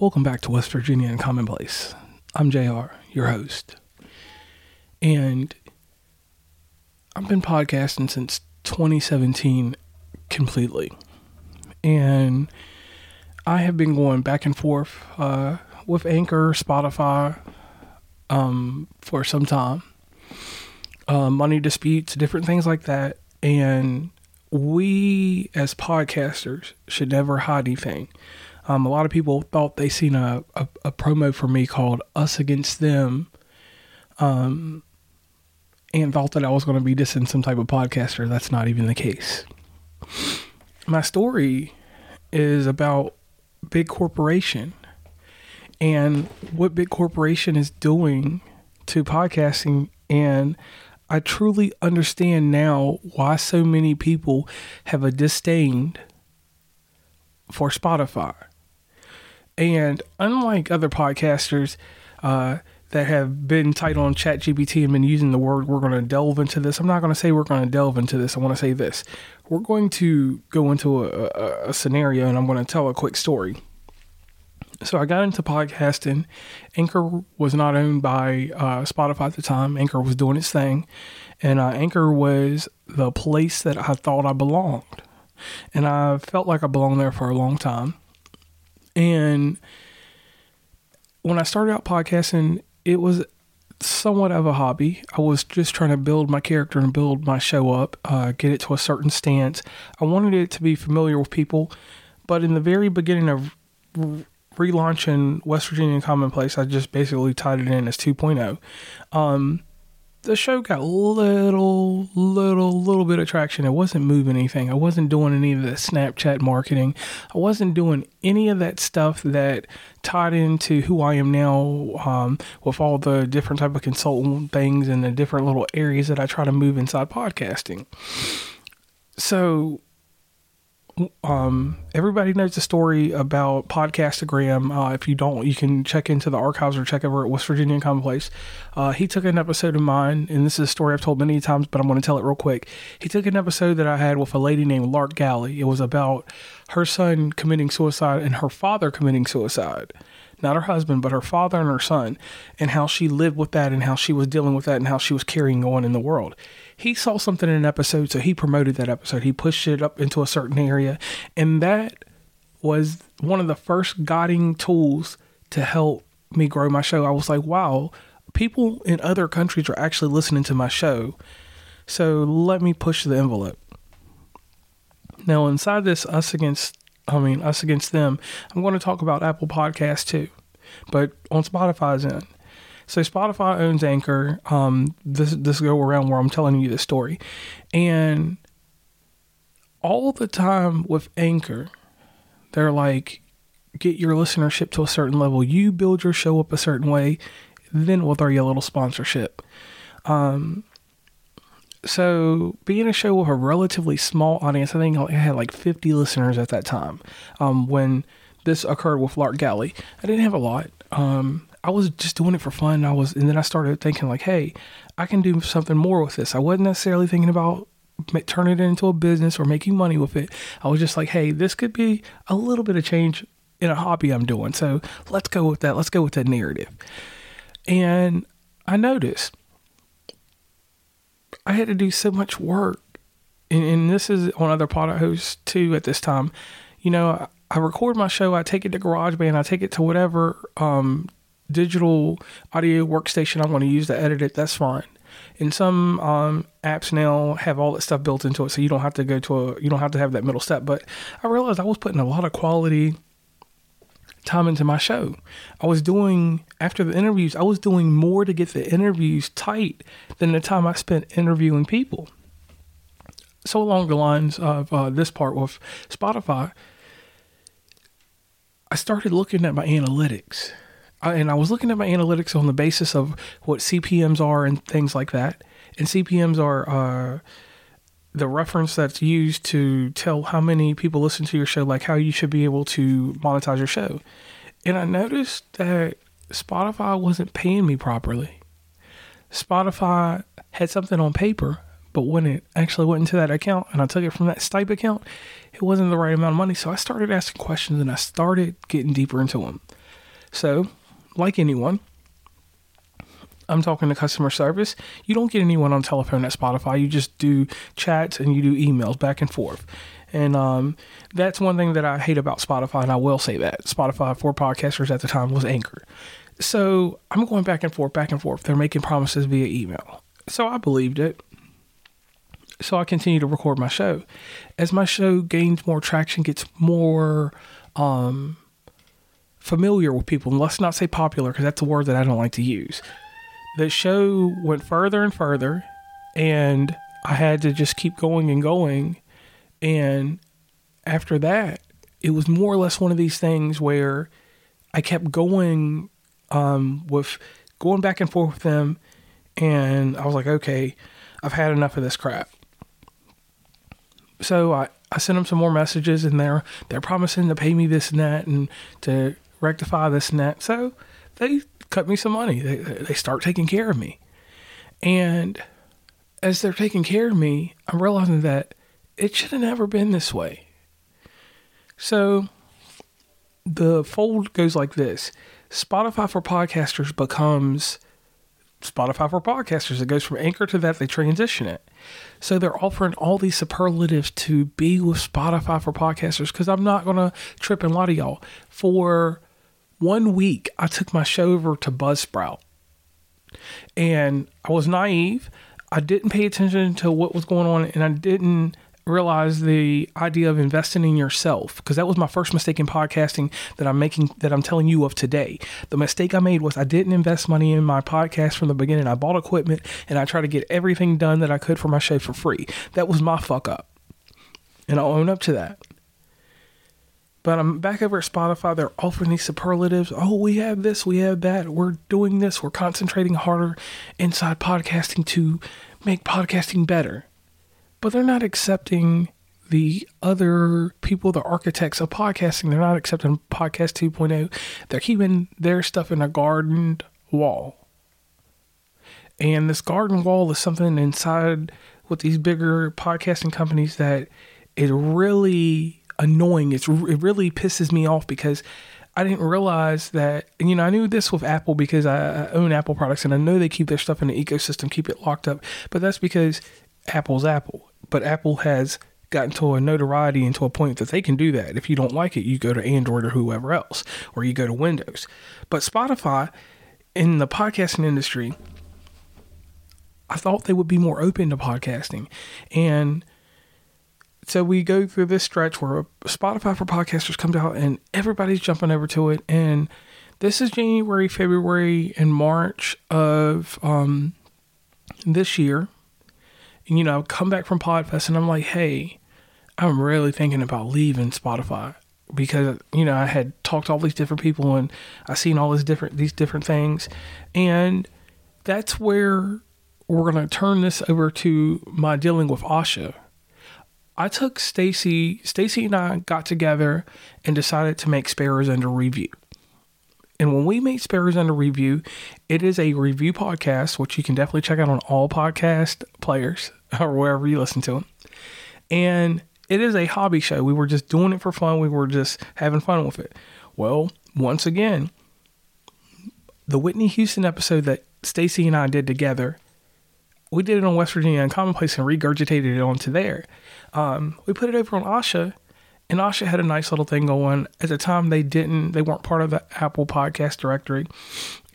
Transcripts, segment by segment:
Welcome back to West Virginia Uncommon Place. I'm JR, your host. And I've been podcasting since 2017 completely. And I have been going back and forth uh, with Anchor, Spotify um, for some time. Uh, money disputes, different things like that. And we, as podcasters, should never hide anything. Um, a lot of people thought they seen a, a, a, promo for me called Us Against Them um, and thought that I was going to be dissing some type of podcaster. That's not even the case. My story is about big corporation and what big corporation is doing to podcasting and I truly understand now why so many people have a disdain for Spotify. And unlike other podcasters uh, that have been tight on ChatGPT and been using the word, we're going to delve into this. I'm not going to say we're going to delve into this. I want to say this. We're going to go into a, a, a scenario and I'm going to tell a quick story. So I got into podcasting. Anchor was not owned by uh, Spotify at the time. Anchor was doing its thing, and uh, Anchor was the place that I thought I belonged, and I felt like I belonged there for a long time. And when I started out podcasting, it was somewhat of a hobby. I was just trying to build my character and build my show up, uh, get it to a certain stance. I wanted it to be familiar with people, but in the very beginning of relaunching West Virginia Commonplace, I just basically tied it in as 2.0. Um, the show got little, little, little bit of traction. It wasn't moving anything. I wasn't doing any of the Snapchat marketing. I wasn't doing any of that stuff that tied into who I am now um, with all the different type of consultant things and the different little areas that I try to move inside podcasting. So um, everybody knows the story about Podcastagram. Uh, if you don't, you can check into the archives or check over at West Virginia Commonplace. Uh, he took an episode of mine, and this is a story I've told many times, but I'm going to tell it real quick. He took an episode that I had with a lady named Lark Galley. It was about her son committing suicide and her father committing suicide not her husband, but her father and her son, and how she lived with that and how she was dealing with that and how she was carrying on in the world. He saw something in an episode, so he promoted that episode. He pushed it up into a certain area, and that was one of the first guiding tools to help me grow my show. I was like, wow, people in other countries are actually listening to my show. So let me push the envelope. Now, inside this Us Against I mean, us against them. I'm going to talk about Apple Podcasts too, but on Spotify's end. So Spotify owns Anchor. Um, this this go around where I'm telling you this story, and all the time with Anchor, they're like, get your listenership to a certain level. You build your show up a certain way, then we'll throw you a little sponsorship. Um, so being a show with a relatively small audience, I think I had like 50 listeners at that time um, when this occurred with Lark Galley. I didn't have a lot. Um, I was just doing it for fun. I was, and then I started thinking like, hey, I can do something more with this. I wasn't necessarily thinking about turning it into a business or making money with it. I was just like, hey, this could be a little bit of change in a hobby I'm doing. So let's go with that. Let's go with that narrative. And I noticed I had to do so much work. And, and this is on other pod hosts too at this time. You know, I, record my show, I take it to GarageBand, I take it to whatever um, digital audio workstation I want to use to edit it. That's fine. And some um, apps now have all that stuff built into it, so you don't have to go to a, you don't have to have that middle step. But I realized I was putting a lot of quality time into my show. I was doing after the interviews, I was doing more to get the interviews tight than the time I spent interviewing people. So along the lines of uh, this part with Spotify, I started looking at my analytics. I, and I was looking at my analytics on the basis of what CPMs are and things like that. And CPMs are uh, the reference that's used to tell how many people listen to your show, like how you should be able to monetize your show. And I noticed that Spotify wasn't paying me properly. Spotify had something on paper, but when it actually went into that account and I took it from that Stripe account, it wasn't the right amount of money. So I started asking questions and I started getting deeper into them. So, like anyone, I'm talking to customer service. You don't get anyone on telephone at Spotify. You just do chats and you do emails back and forth. And um, that's one thing that I hate about Spotify, and I will say that Spotify for podcasters at the time was Anchor. So I'm going back and forth, back and forth. They're making promises via email. So I believed it. So I continue to record my show. As my show gains more traction, gets more um, familiar with people, and let's not say popular because that's a word that I don't like to use. The show went further and further, and I had to just keep going and going. And after that, it was more or less one of these things where I kept going um, with going back and forth with them, and I was like, okay, I've had enough of this crap. So I, I sent them some more messages, and they're they're promising to pay me this and that, and to rectify this and that. So they cut me some money. They they start taking care of me, and as they're taking care of me, I'm realizing that it should have never been this way. So the fold goes like this Spotify for podcasters becomes Spotify for podcasters. It goes from Anchor to that, they transition it. So they're offering all these superlatives to be with Spotify for podcasters because I'm not going to trip and lie to y'all. For one week, I took my show over to Buzzsprout and I was naive. I didn't pay attention to what was going on and I didn't realize the idea of investing in yourself because that was my first mistake in podcasting that I'm making that I'm telling you of today. The mistake I made was I didn't invest money in my podcast from the beginning. I bought equipment and I tried to get everything done that I could for my show for free. That was my fuck up. And I'll own up to that. But I'm back over at Spotify. They're offering these superlatives. Oh, we have this, we have that. We're doing this. We're concentrating harder inside podcasting to make podcasting better but they're not accepting the other people, the architects of podcasting. They're not accepting Podcast 2.0. They're keeping their stuff in a garden wall. And this garden wall is something inside with these bigger podcasting companies that is really annoying. It's, it really pisses me off because I didn't realize that, you know, I knew this with Apple because I own Apple products and I know they keep their stuff in the ecosystem, keep it locked up. But that's because Apple's Apple but Apple has gotten to a notoriety and to a point that they can do that. If you don't like it, you go to Android or whoever else, or you go to Windows. But Spotify, in the podcasting industry, I thought they would be more open to podcasting. And so we go through this stretch where Spotify for podcasters comes out and everybody's jumping over to it. And this is January, February, and March of um, this year And, you know, I come back from Podfest and I'm like, hey, I'm really thinking about leaving Spotify because you know I had talked to all these different people and I seen all these different these different things, and that's where we're gonna turn this over to my dealing with Ausha. I took Stacy, Stacy and I got together and decided to make Sparrows Under Review. And when we made Sparrows Under Review, it is a review podcast, which you can definitely check out on all podcast players or wherever you listen to them. And it is a hobby show. We were just doing it for fun. We were just having fun with it. Well, once again, the Whitney Houston episode that Stacy and I did together, we did it on West Virginia Uncommon Place and regurgitated it onto there. Um, we put it over on Ausha and Ausha had a nice little thing going. At the time, they didn't, they weren't part of the Apple Podcast Directory.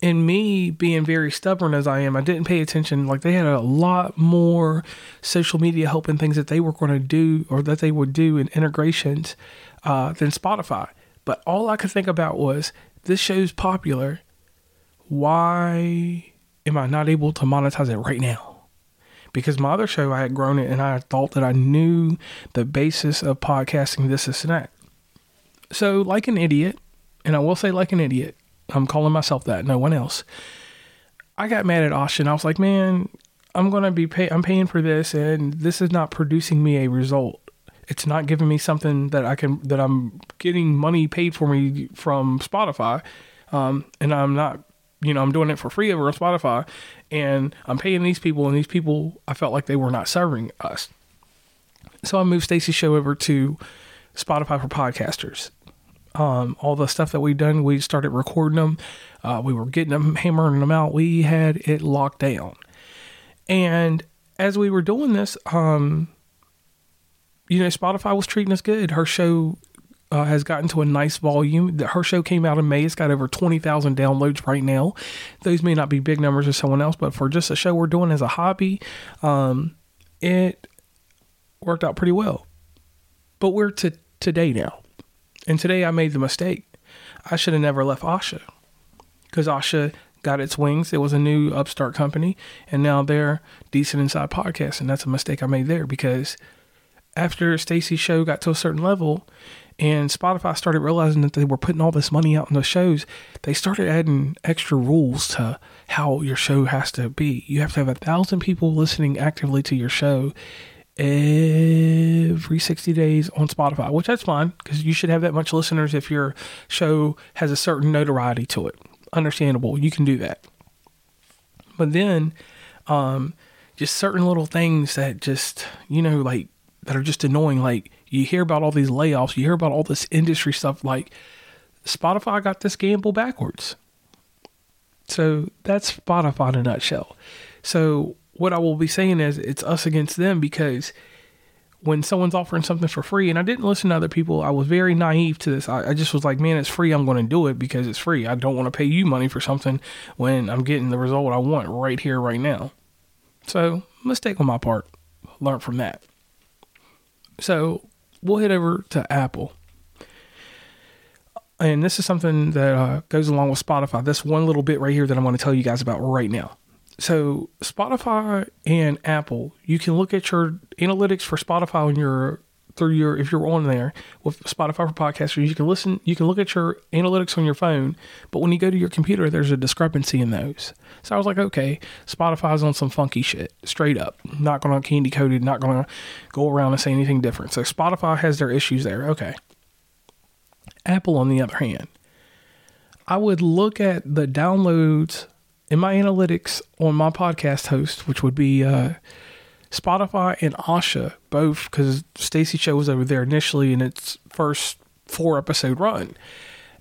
And me being very stubborn as I am, I didn't pay attention. Like they had a lot more social media help and things that they were going to do or that they would do in integrations uh, than Spotify. But all I could think about was this show's popular. Why am I not able to monetize it right now? Because my other show I had grown it and I thought that I knew the basis of podcasting, this, this, and that. So, like an idiot, and I will say like an idiot, I'm calling myself that, no one else. I got mad at Ausha. I was like, man, I'm gonna be pay I'm paying for this and this is not producing me a result. It's not giving me something that I can that I'm getting money paid for me from Spotify. Um, and I'm not you know, I'm doing it for free over on Spotify and I'm paying these people and these people I felt like they were not serving us. So I moved Stacy's show over to Spotify for podcasters. Um, all the stuff that we done, we started recording them. Uh, we were getting them, hammering them out. We had it locked down. And as we were doing this, um, you know, Spotify was treating us good. Her show uh, has gotten to a nice volume. Her show came out in May. It's got over 20,000 downloads right now. Those may not be big numbers for someone else, but for just a show we're doing as a hobby, um, it worked out pretty well. But we're to today now. And today I made the mistake. I should have never left Ausha because Ausha got its wings. It was a new upstart company, and now they're decent inside podcasts. And that's a mistake I made there because after Stacy's show got to a certain level and Spotify started realizing that they were putting all this money out in the shows, they started adding extra rules to how your show has to be. You have to have a thousand people listening actively to your show every 60 days on Spotify, which that's fine because you should have that much listeners if your show has a certain notoriety to it. Understandable. You can do that. But then, um, just certain little things that just, you know, like that are just annoying. Like you hear about all these layoffs, you hear about all this industry stuff. Like Spotify got this gamble backwards. So that's Spotify in a nutshell. So what I will be saying is it's us against them because when someone's offering something for free, and I didn't listen to other people, I was very naive to this. I, I just was like, man, it's free. I'm going to do it because it's free. I don't want to pay you money for something when I'm getting the result I want right here, right now. So, mistake on my part. Learn from that. So, we'll head over to Apple. And this is something that uh, goes along with Spotify. This one little bit right here that I'm going to tell you guys about right now so Spotify and Apple, you can look at your analytics for Spotify on your through your if you're on there with Spotify for podcasters, you can listen, you can look at your analytics on your phone, but when you go to your computer, there's a discrepancy in those. So I was like, okay, Spotify's on some funky shit, straight up. Not gonna candy coated, not gonna go around and say anything different. So Spotify has their issues there. Okay. Apple, on the other hand, I would look at the downloads in my analytics on my podcast host, which would be uh, Spotify and Ausha, both because Stacy Show was over there initially in its first four episode run.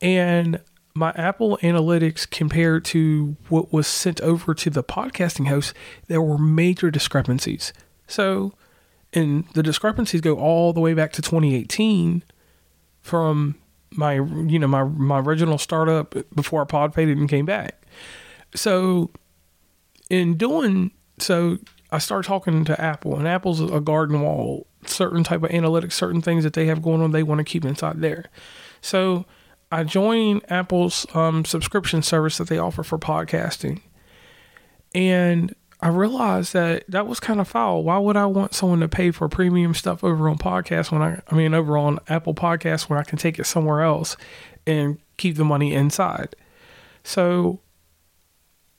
And my Apple Analytics compared to what was sent over to the podcasting host, there were major discrepancies. So, and the discrepancies go all the way back to 2018 from my, you know, my, my original startup before I pod faded and came back. So, in doing so, I started talking to Apple, and Apple's a garden wall. Certain type of analytics, certain things that they have going on, they want to keep inside there. So, I joined Apple's um, subscription service that they offer for podcasting, and I realized that that was kind of foul. Why would I want someone to pay for premium stuff over on podcast when I, I mean, over on Apple Podcasts when I can take it somewhere else and keep the money inside? So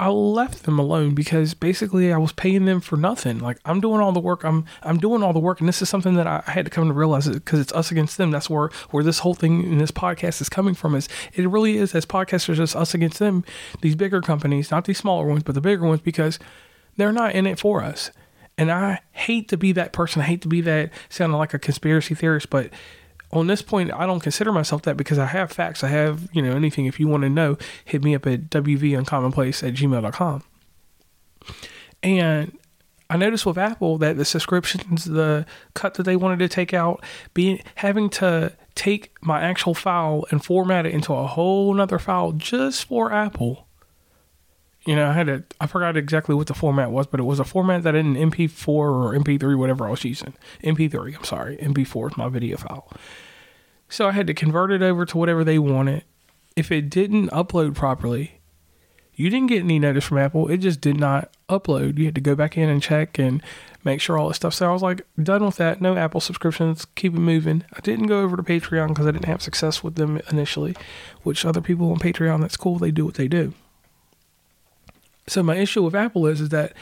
I left them alone because basically I was paying them for nothing. Like I'm doing all the work. I'm I'm doing all the work, and this is something that I had to come to realize because it's us against them. That's where where this whole thing in this podcast is coming from. Is it really is as podcasters, it's us against them. These bigger companies, not these smaller ones, but the bigger ones, because they're not in it for us. And I hate to be that person. I hate to be that sounding like a conspiracy theorist, but on this point, I don't consider myself that because I have facts. I have, you know, anything. If you want to know, hit me up at wvuncommonplace at gmail.com. And I noticed with Apple that the subscriptions, the cut that they wanted to take out, being having to take my actual file and format it into a whole nother file just for Apple. You know, I had to, I forgot exactly what the format was, but it was a format that in MP4 or MP3, whatever I was using. MP3, I'm sorry. MP4 is my video file. So I had to convert it over to whatever they wanted. If it didn't upload properly, you didn't get any notice from Apple. It just did not upload. You had to go back in and check and make sure all this stuff. So I was like, done with that. No Apple subscriptions. Keep it moving. I didn't go over to Patreon because I didn't have success with them initially, which other people on Patreon, that's cool. They do what they do. So my issue with Apple is is that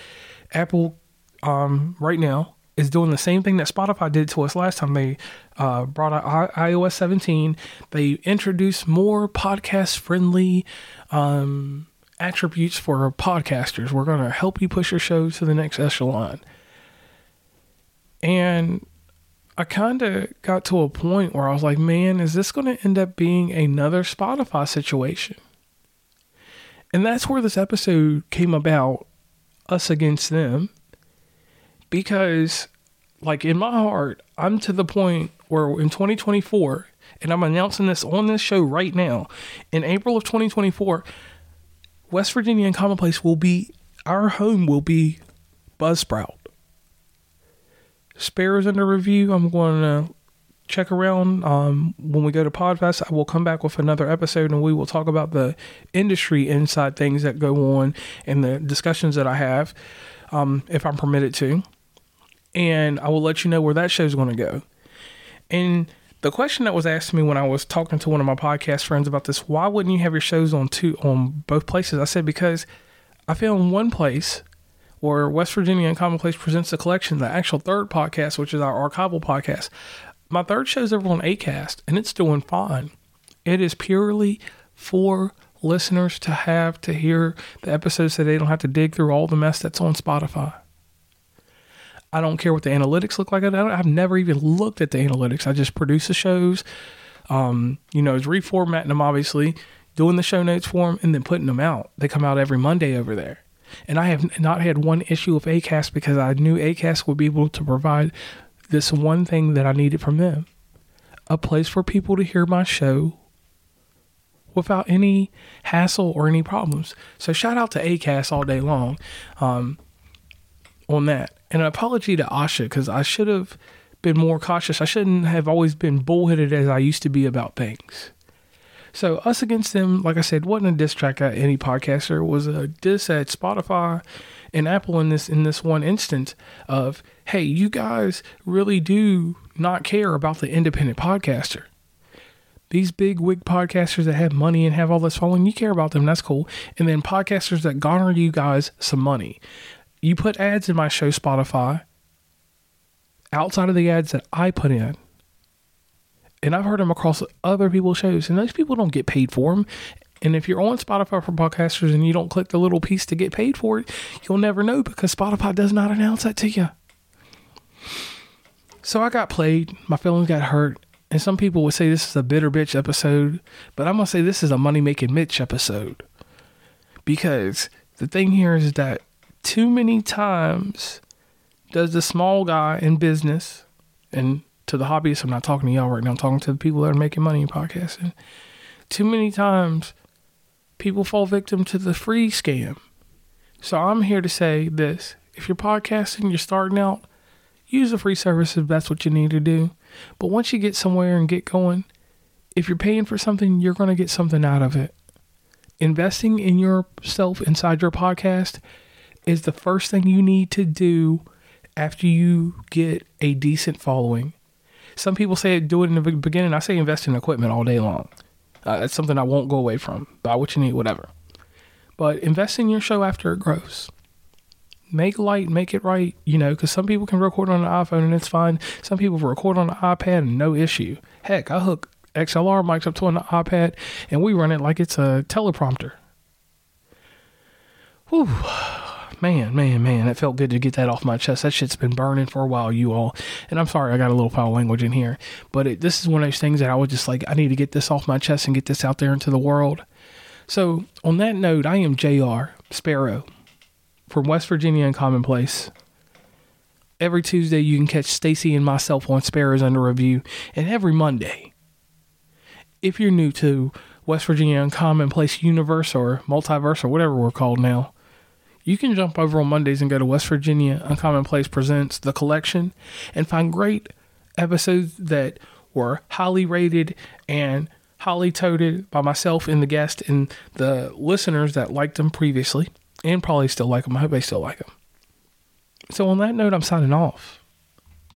Apple um, right now is doing the same thing that Spotify did to us last time. They uh, brought out iOS 17. They introduced more podcast friendly um, attributes for podcasters. We're going to help you push your show to the next echelon. And I kind of got to a point where I was like, man, is this going to end up being another Spotify situation? And that's where this episode came about us against them. Because, like, in my heart, I'm to the point where in 2024, and I'm announcing this on this show right now, in April of 2024, West Virginia Uncommon Place will be, our home will be Buzzsprout. Sparrows under review. I'm going to check around. Um, when we go to Podfest, I will come back with another episode and we will talk about the industry inside things that go on and the discussions that I have, um, if I'm permitted to. And I will let you know where that show is going to go. And the question that was asked to me when I was talking to one of my podcast friends about this, why wouldn't you have your shows on two on both places? I said because I found one place where West Virginia Uncommon Place presents the collection, the actual third podcast, which is our archival podcast. My third show is over on Acast, and it's doing fine. It is purely for listeners to have to hear the episodes so they don't have to dig through all the mess that's on Spotify. I don't care what the analytics look like. I have never even looked at the analytics. I just produce the shows. Um, you know, it's reformatting them, obviously, doing the show notes for them, and then putting them out. They come out every Monday over there. And I have not had one issue of ACAST because I knew ACAST would be able to provide this one thing that I needed from them a place for people to hear my show without any hassle or any problems. So shout out to ACAST all day long um, on that. And an apology to Ausha because I should have been more cautious. I shouldn't have always been bullheaded as I used to be about things. So us against them, like I said, wasn't a diss track at any podcaster. It was a diss at Spotify and Apple in this in this one instance of, hey, you guys really do not care about the independent podcaster. These big wig podcasters that have money and have all this following, you care about them, that's cool. And then podcasters that garner you guys some money. You put ads in my show Spotify outside of the ads that I put in and I've heard them across other people's shows, and those people don't get paid for them. And if you're on Spotify for podcasters and you don't click the little piece to get paid for it, you'll never know because Spotify does not announce that to you. So I got played, my feelings got hurt, and some people would say this is a bitter bitch episode, but I'm gonna say this is a money making Mitch episode. Because the thing here is that too many times does the small guy in business, and to the hobbyists. I'm not talking to y'all right now. I'm talking to the people that are making money in podcasting. Too many times, people fall victim to the free scam. So I'm here to say this: if you're podcasting, you're starting out, use a free service if that's what you need to do. But once you get somewhere and get going, if you're paying for something, you're going to get something out of it. Investing in yourself inside your podcast is the first thing you need to do after you get a decent following. Some people say do it in the beginning. I say invest in equipment all day long. Uh, that's something I won't go away from. Buy what you need, whatever. But invest in your show after it grows. Make light, make it right, you know, because some people can record on an iPhone and it's fine. Some people record on an iPad and no issue. Heck, I hook XLR mics up to an iPad and we run it like it's a teleprompter. Whew man, man, man, it felt good to get that off my chest. That shit's been burning for a while, you all. And I'm sorry, I got a little foul language in here, but it, this is one of those things that I was just like, I need to get this off my chest and get this out there into the world. So, on that note, I am JR Sparrow from West Virginia Uncommon Place. Every Tuesday, you can catch Stacy and myself on Sparrows Under Review, and every Monday, if you're new to West Virginia Uncommon Place Universe or Multiverse or whatever we're called now, you can jump over on Mondays and go to West Virginia Uncommon Place Presents The Collection and find great episodes that were highly rated and highly toted by myself and the guest and the listeners that liked them previously and probably still like them. I hope they still like them. So, on that note, I'm signing off.